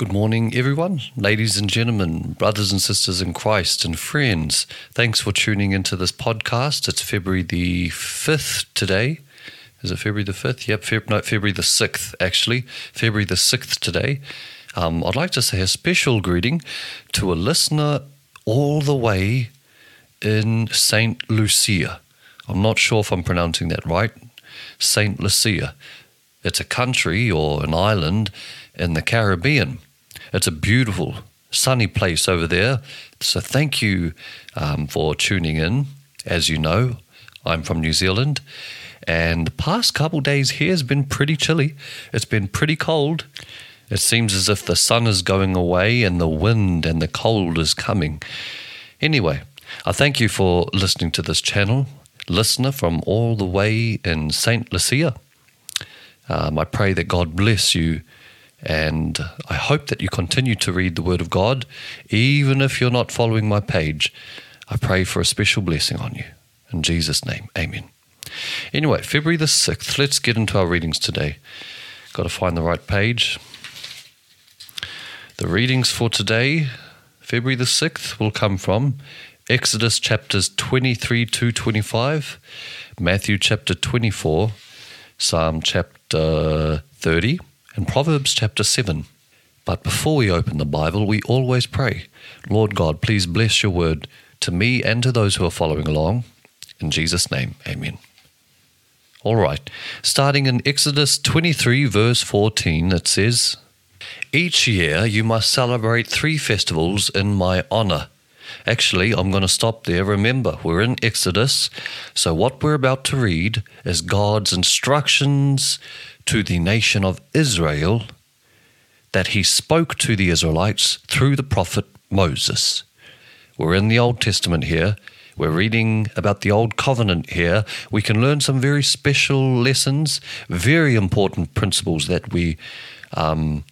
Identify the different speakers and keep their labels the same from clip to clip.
Speaker 1: Good morning, everyone, ladies and gentlemen, brothers and sisters in Christ, and friends. Thanks for tuning into this podcast. It's February the 5th today. Is it February the 5th? Yep, Feb- no, February the 6th, actually. February the 6th today. Um, I'd like to say a special greeting to a listener all the way in St. Lucia. I'm not sure if I'm pronouncing that right. St. Lucia. It's a country or an island in the Caribbean. It's a beautiful, sunny place over there. So thank you um, for tuning in. As you know, I'm from New Zealand, and the past couple days here has been pretty chilly. It's been pretty cold. It seems as if the sun is going away and the wind and the cold is coming. Anyway, I thank you for listening to this channel, listener from all the way in St. Lucia. Um, I pray that God bless you, and I hope that you continue to read the Word of God, even if you're not following my page. I pray for a special blessing on you. In Jesus' name, amen. Anyway, February the 6th, let's get into our readings today. Got to find the right page. The readings for today, February the 6th, will come from Exodus chapters 23 to 25, Matthew chapter 24, Psalm chapter 30, and Proverbs chapter 7. But before we open the Bible, we always pray, Lord God, please bless your word to me and to those who are following along. In Jesus' name, amen. All right, starting in Exodus 23, verse 14, it says, Each year you must celebrate three festivals in my honor. Actually, I'm going to stop there. Remember, we're in Exodus, so what we're about to read is God's instructions to the nation of Israel that he spoke to the Israelites through the prophet Moses. We're in the Old Testament here. We're reading about the Old Covenant here. We can learn some very special lessons, very important principles that we um,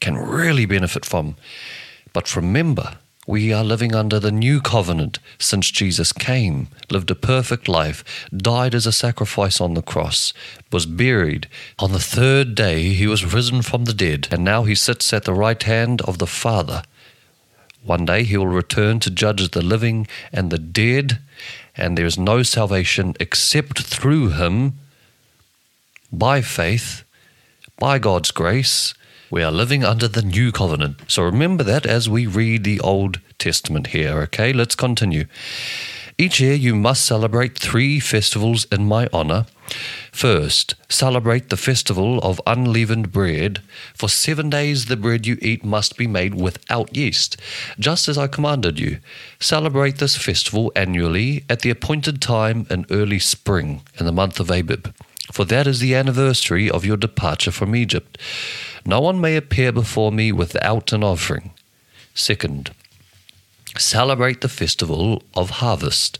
Speaker 1: can really benefit from. But remember, we are living under the new covenant since Jesus came, lived a perfect life, died as a sacrifice on the cross, was buried. On the third day, he was risen from the dead, and now he sits at the right hand of the Father. One day he will return to judge the living and the dead, and there is no salvation except through him by faith, by God's grace. We are living under the new covenant. So remember that as we read the Old Testament here, okay? Let's continue. Each year you must celebrate three festivals in my honor. First, celebrate the festival of unleavened bread. For seven days the bread you eat must be made without yeast, just as I commanded you. Celebrate this festival annually at the appointed time in early spring, in the month of Abib, for that is the anniversary of your departure from Egypt. No one may appear before me without an offering. Second, Celebrate the festival of harvest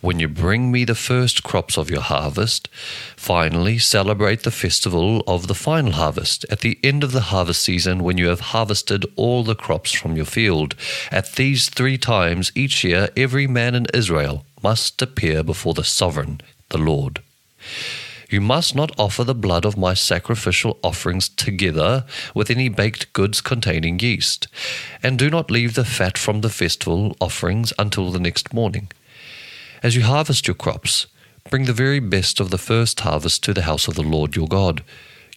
Speaker 1: when you bring me the first crops of your harvest. Finally, celebrate the festival of the final harvest at the end of the harvest season when you have harvested all the crops from your field. At these three times each year, every man in Israel must appear before the sovereign, the Lord. You must not offer the blood of my sacrificial offerings together with any baked goods containing yeast, and do not leave the fat from the festival offerings until the next morning. As you harvest your crops, bring the very best of the first harvest to the house of the Lord your God.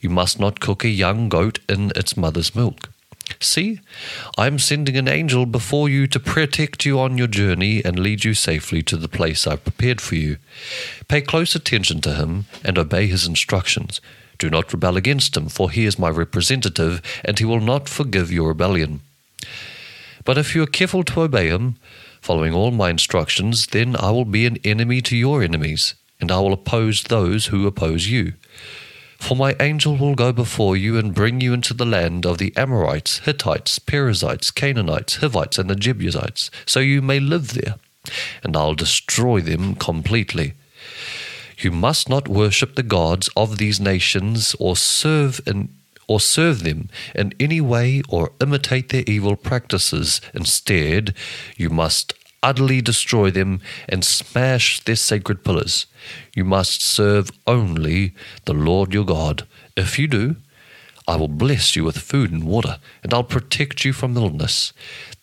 Speaker 1: You must not cook a young goat in its mother's milk. See, I am sending an angel before you to protect you on your journey and lead you safely to the place I've prepared for you. Pay close attention to him and obey his instructions. Do not rebel against him, for he is my representative, and he will not forgive your rebellion. But if you are careful to obey him, following all my instructions, then I will be an enemy to your enemies, and I will oppose those who oppose you. For my angel will go before you and bring you into the land of the Amorites, Hittites, Perizzites, Canaanites, Hivites, and the Jebusites, so you may live there, and I'll destroy them completely. You must not worship the gods of these nations or serve in or serve them in any way or imitate their evil practices. Instead, you must utterly destroy them and smash their sacred pillars. You must serve only the Lord your God. If you do, I will bless you with food and water, and I'll protect you from illness.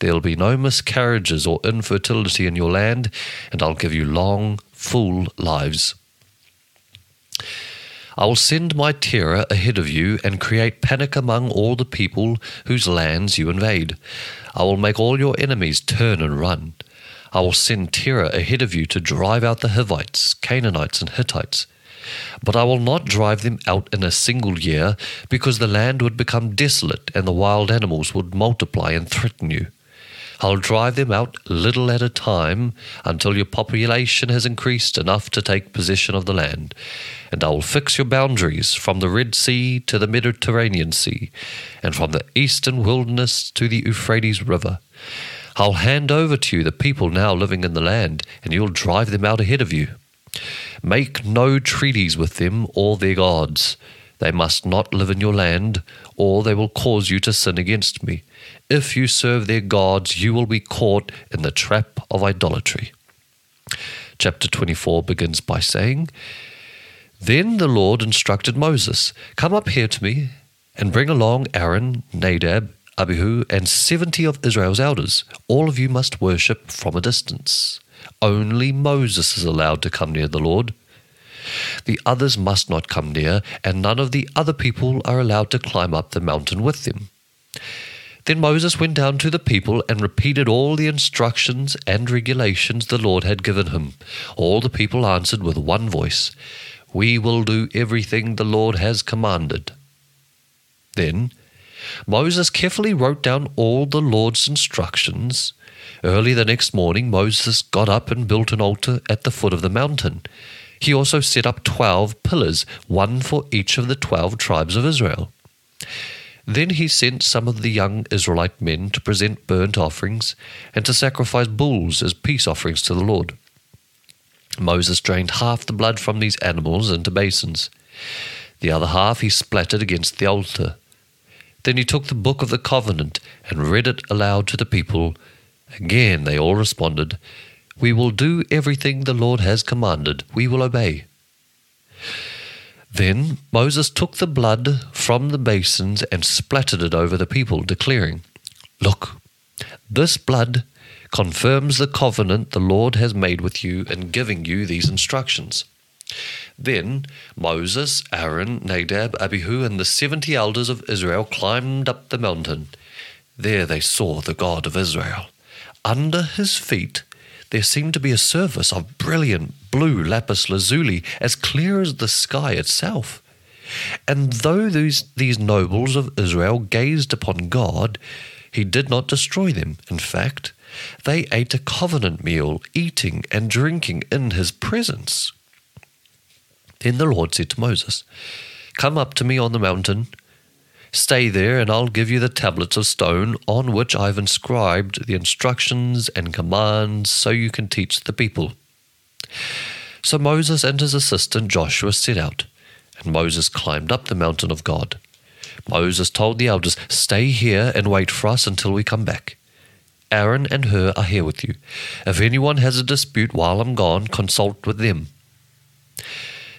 Speaker 1: There'll be no miscarriages or infertility in your land, and I'll give you long, full lives. I will send my terror ahead of you and create panic among all the people whose lands you invade. I will make all your enemies turn and run. I will send terror ahead of you to drive out the Hivites, Canaanites, and Hittites. But I will not drive them out in a single year, because the land would become desolate and the wild animals would multiply and threaten you. I'll drive them out little at a time until your population has increased enough to take possession of the land. And I will fix your boundaries from the Red Sea to the Mediterranean Sea, and from the eastern wilderness to the Euphrates River. I'll hand over to you the people now living in the land, and you'll drive them out ahead of you. Make no treaties with them or their gods. They must not live in your land, or they will cause you to sin against me. If you serve their gods, you will be caught in the trap of idolatry. Chapter 24 begins by saying, Then the Lord instructed Moses, Come up here to me, and bring along Aaron, Nadab, Abihu, and seventy of Israel's elders. All of you must worship from a distance. Only Moses is allowed to come near the Lord. The others must not come near, and none of the other people are allowed to climb up the mountain with them. Then Moses went down to the people and repeated all the instructions and regulations the Lord had given him. All the people answered with one voice, We will do everything the Lord has commanded. Then Moses carefully wrote down all the Lord's instructions. Early the next morning, Moses got up and built an altar at the foot of the mountain. He also set up twelve pillars, one for each of the twelve tribes of Israel. Then he sent some of the young Israelite men to present burnt offerings and to sacrifice bulls as peace offerings to the Lord. Moses drained half the blood from these animals into basins. The other half he splattered against the altar. Then he took the book of the covenant and read it aloud to the people. Again they all responded, We will do everything the Lord has commanded. We will obey. Then Moses took the blood from the basins and splattered it over the people, declaring, Look, this blood confirms the covenant the Lord has made with you in giving you these instructions. Then Moses, Aaron, Nadab, Abihu, and the seventy elders of Israel climbed up the mountain. There they saw the God of Israel. Under his feet there seemed to be a surface of brilliant blue lapis lazuli, as clear as the sky itself. And though these, these nobles of Israel gazed upon God, he did not destroy them. In fact, they ate a covenant meal, eating and drinking in his presence. Then the Lord said to Moses, Come up to me on the mountain. Stay there, and I'll give you the tablets of stone on which I've inscribed the instructions and commands so you can teach the people. So Moses and his assistant Joshua set out, and Moses climbed up the mountain of God. Moses told the elders, Stay here and wait for us until we come back. Aaron and Hur are here with you. If anyone has a dispute while I'm gone, consult with them.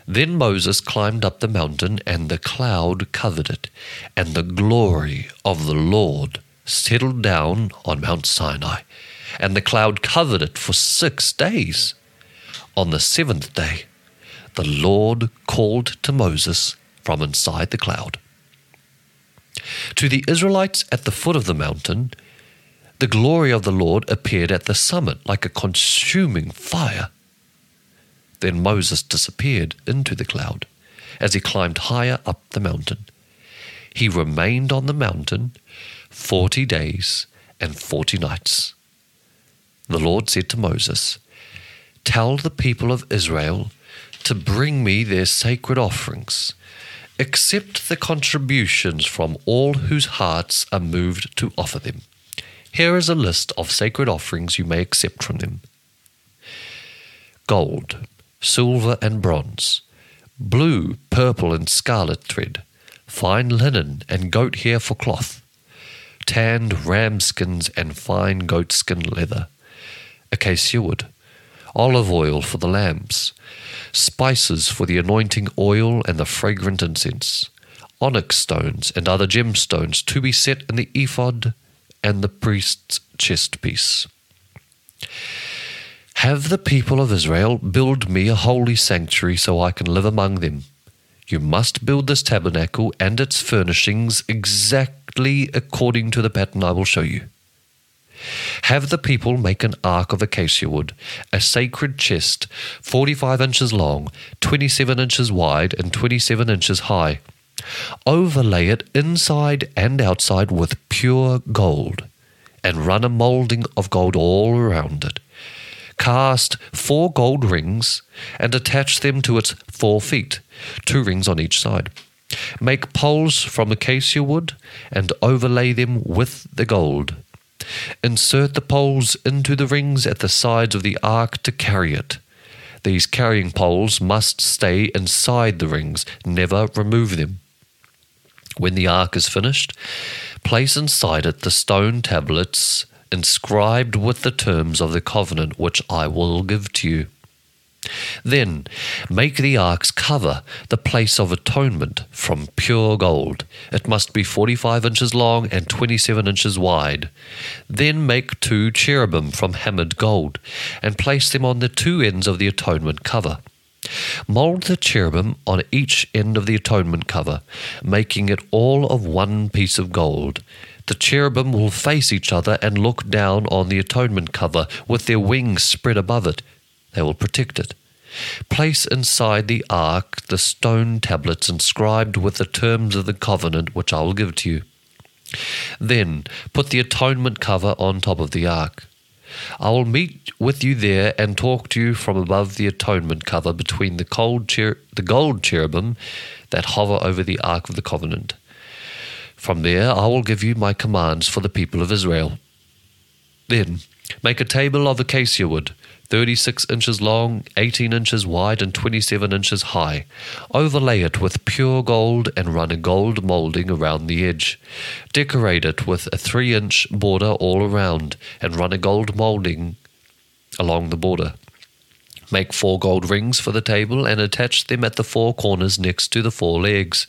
Speaker 1: Then Moses climbed up the mountain, and the cloud covered it, and the glory of the Lord settled down on Mount Sinai, and the cloud covered it for six days. On the seventh day, the Lord called to Moses from inside the cloud. To the Israelites at the foot of the mountain, the glory of the Lord appeared at the summit like a consuming fire. Then Moses disappeared into the cloud as he climbed higher up the mountain. He remained on the mountain forty days and forty nights. The Lord said to Moses, Tell the people of Israel to bring me their sacred offerings. Accept the contributions from all whose hearts are moved to offer them. Here is a list of sacred offerings you may accept from them gold, silver and bronze, blue, purple, and scarlet thread, fine linen and goat hair for cloth, tanned ram skins and fine goatskin leather, acacia wood, olive oil for the lamps, spices for the anointing oil and the fragrant incense, onyx stones, and other gemstones to be set in the ephod and the priest's chest piece. Have the people of Israel build me a holy sanctuary so I can live among them. You must build this tabernacle and its furnishings exactly according to the pattern I will show you. Have the people make an ark of acacia wood, a sacred chest, 45 inches long, 27 inches wide, and 27 inches high. Overlay it inside and outside with pure gold, and run a moulding of gold all around it. Cast four gold rings and attach them to its four feet, two rings on each side. Make poles from acacia wood and overlay them with the gold. Insert the poles into the rings at the sides of the ark to carry it. These carrying poles must stay inside the rings, never remove them. When the ark is finished, place inside it the stone tablets inscribed with the terms of the covenant which I will give to you. Then make the ark's cover the place of atonement from pure gold. It must be 45 inches long and 27 inches wide. Then make two cherubim from hammered gold and place them on the two ends of the atonement cover. Mold the cherubim on each end of the atonement cover, making it all of one piece of gold. The cherubim will face each other and look down on the atonement cover with their wings spread above it. They will protect it. Place inside the ark the stone tablets inscribed with the terms of the covenant which I will give to you. Then put the atonement cover on top of the ark. I will meet with you there and talk to you from above the atonement cover between the, cher- the gold cherubim that hover over the ark of the covenant. From there I will give you my commands for the people of Israel. Then make a table of acacia wood, 36 inches long, 18 inches wide, and 27 inches high. Overlay it with pure gold and run a gold molding around the edge. Decorate it with a 3 inch border all around and run a gold molding along the border. Make four gold rings for the table and attach them at the four corners next to the four legs.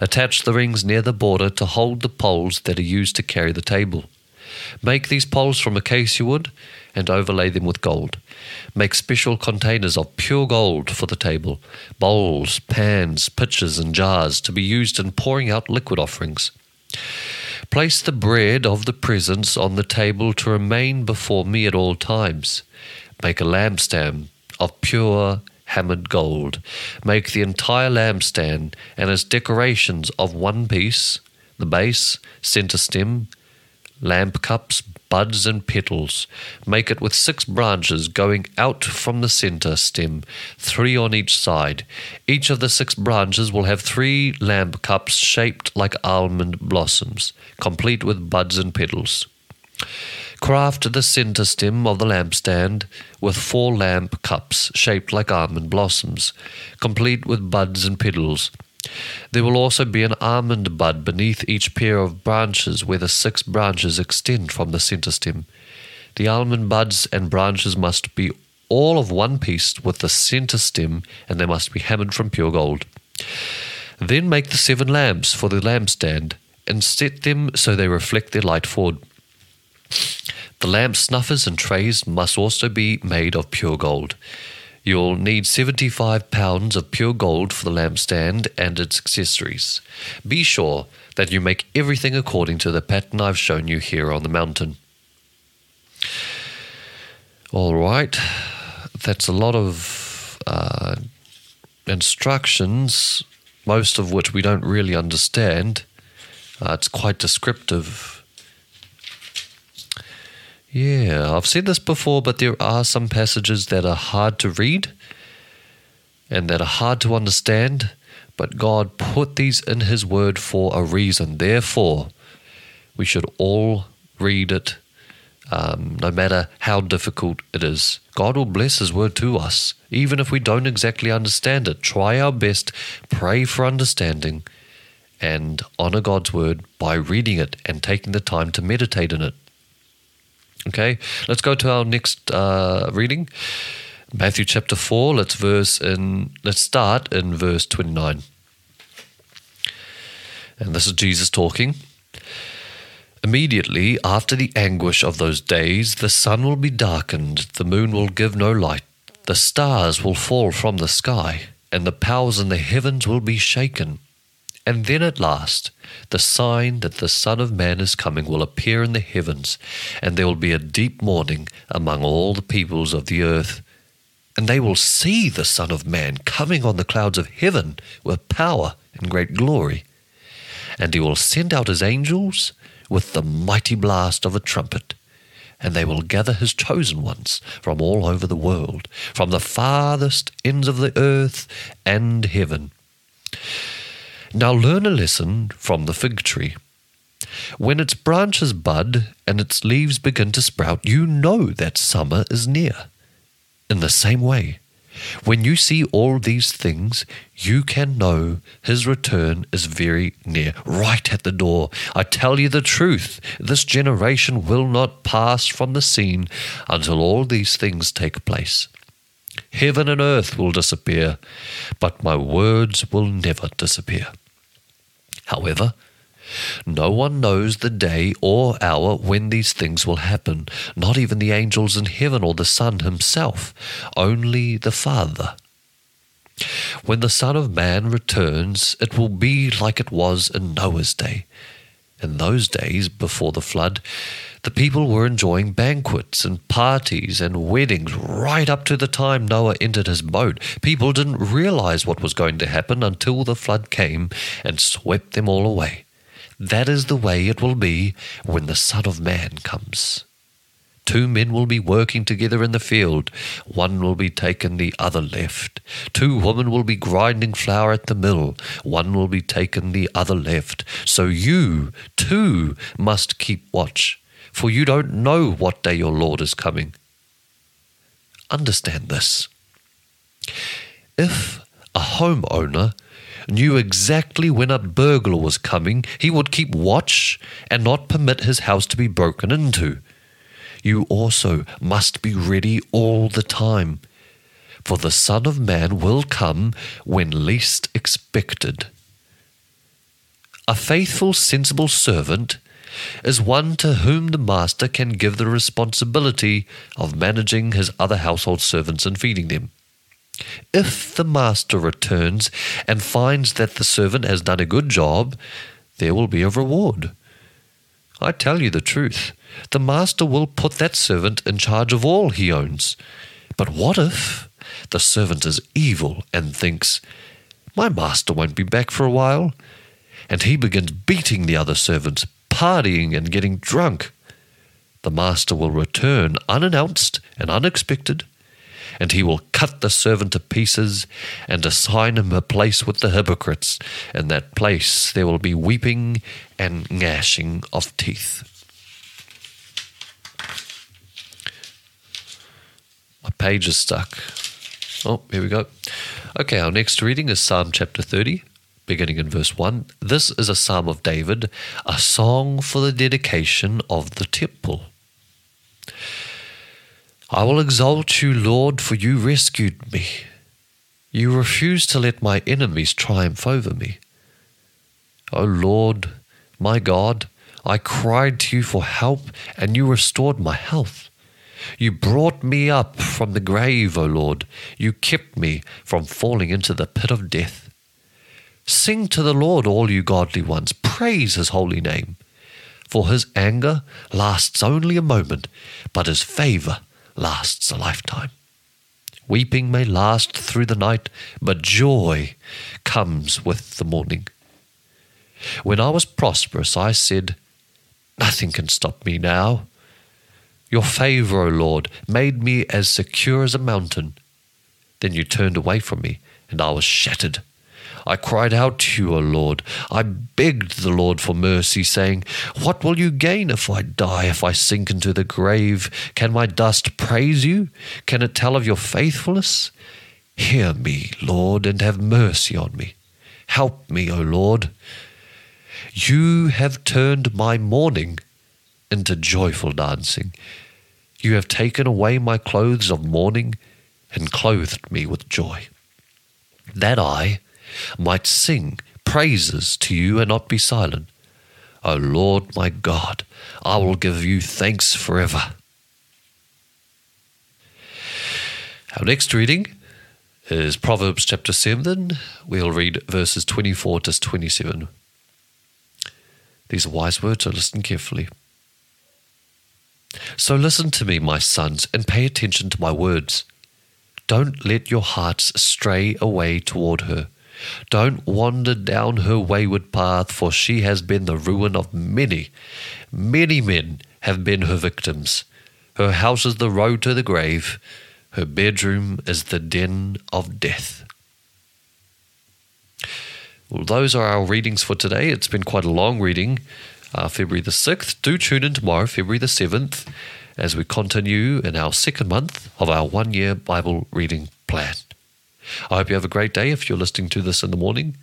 Speaker 1: Attach the rings near the border to hold the poles that are used to carry the table. Make these poles from acacia wood and overlay them with gold. Make special containers of pure gold for the table bowls, pans, pitchers, and jars to be used in pouring out liquid offerings. Place the bread of the presence on the table to remain before me at all times. Make a lampstand of pure hammered gold. Make the entire lampstand and its decorations of one piece the base, center stem, lamp cups, buds, and petals. Make it with six branches going out from the center stem, three on each side. Each of the six branches will have three lamp cups shaped like almond blossoms, complete with buds and petals. Craft the center stem of the lampstand with four lamp cups shaped like almond blossoms, complete with buds and petals. There will also be an almond bud beneath each pair of branches where the six branches extend from the center stem. The almond buds and branches must be all of one piece with the center stem and they must be hammered from pure gold. Then make the seven lamps for the lampstand and set them so they reflect their light forward. The lamp snuffers and trays must also be made of pure gold. You'll need 75 pounds of pure gold for the lampstand and its accessories. Be sure that you make everything according to the pattern I've shown you here on the mountain. All right, that's a lot of uh, instructions, most of which we don't really understand. Uh, it's quite descriptive yeah, I've said this before, but there are some passages that are hard to read and that are hard to understand, but God put these in His Word for a reason. Therefore, we should all read it, um, no matter how difficult it is. God will bless His Word to us, even if we don't exactly understand it. Try our best, pray for understanding, and honor God's Word by reading it and taking the time to meditate in it. Okay, let's go to our next uh, reading, Matthew chapter four. Let's verse in. Let's start in verse twenty nine. And this is Jesus talking. Immediately after the anguish of those days, the sun will be darkened, the moon will give no light, the stars will fall from the sky, and the powers in the heavens will be shaken. And then at last, the sign that the Son of Man is coming will appear in the heavens, and there will be a deep mourning among all the peoples of the earth. And they will see the Son of Man coming on the clouds of heaven with power and great glory. And he will send out his angels with the mighty blast of a trumpet, and they will gather his chosen ones from all over the world, from the farthest ends of the earth and heaven. Now learn a lesson from the fig tree. When its branches bud and its leaves begin to sprout, you know that summer is near. In the same way, when you see all these things, you can know his return is very near, right at the door. I tell you the truth, this generation will not pass from the scene until all these things take place. Heaven and earth will disappear, but my words will never disappear. However, no one knows the day or hour when these things will happen, not even the angels in heaven or the Son himself, only the Father. When the Son of Man returns, it will be like it was in Noah's day. In those days before the flood, the people were enjoying banquets and parties and weddings right up to the time Noah entered his boat. People didn't realize what was going to happen until the flood came and swept them all away. That is the way it will be when the Son of Man comes. Two men will be working together in the field. One will be taken, the other left. Two women will be grinding flour at the mill. One will be taken, the other left. So you, too, must keep watch, for you don't know what day your Lord is coming. Understand this. If a homeowner knew exactly when a burglar was coming, he would keep watch and not permit his house to be broken into. You also must be ready all the time, for the Son of Man will come when least expected. A faithful, sensible servant is one to whom the master can give the responsibility of managing his other household servants and feeding them. If the master returns and finds that the servant has done a good job, there will be a reward. I tell you the truth, the master will put that servant in charge of all he owns. But what if the servant is evil and thinks, My master won't be back for a while? And he begins beating the other servants, partying and getting drunk. The master will return unannounced and unexpected and he will cut the servant to pieces and assign him a place with the hypocrites. In that place there will be weeping and gnashing of teeth. My page is stuck. Oh, here we go. Okay, our next reading is Psalm chapter 30, beginning in verse 1. This is a psalm of David, a song for the dedication of the temple. I will exalt you, Lord, for you rescued me. You refused to let my enemies triumph over me. O Lord, my God, I cried to you for help, and you restored my health. You brought me up from the grave, O Lord. You kept me from falling into the pit of death. Sing to the Lord, all you godly ones. Praise his holy name. For his anger lasts only a moment, but his favor lasts a lifetime. Weeping may last through the night, but joy comes with the morning. When I was prosperous, I said, Nothing can stop me now. Your favor, O Lord, made me as secure as a mountain. Then you turned away from me, and I was shattered. I cried out to you, O Lord. I begged the Lord for mercy, saying, What will you gain if I die, if I sink into the grave? Can my dust praise you? Can it tell of your faithfulness? Hear me, Lord, and have mercy on me. Help me, O Lord. You have turned my mourning into joyful dancing. You have taken away my clothes of mourning and clothed me with joy. That I might sing praises to you and not be silent. O Lord my God, I will give you thanks forever. Our next reading is Proverbs chapter 7. We'll read verses 24 to 27. These are wise words, so listen carefully. So listen to me, my sons, and pay attention to my words. Don't let your hearts stray away toward her. Don't wander down her wayward path, for she has been the ruin of many. Many men have been her victims. Her house is the road to the grave, her bedroom is the den of death. Well, those are our readings for today. It's been quite a long reading, uh, February the 6th. Do tune in tomorrow, February the 7th, as we continue in our second month of our one year Bible reading plan. I hope you have a great day if you're listening to this in the morning,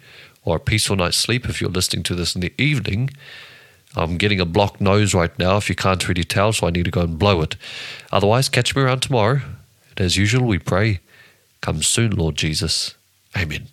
Speaker 1: or a peaceful night's sleep if you're listening to this in the evening. I'm getting a blocked nose right now, if you can't really tell, so I need to go and blow it. Otherwise, catch me around tomorrow. And as usual, we pray, Come soon, Lord Jesus. Amen.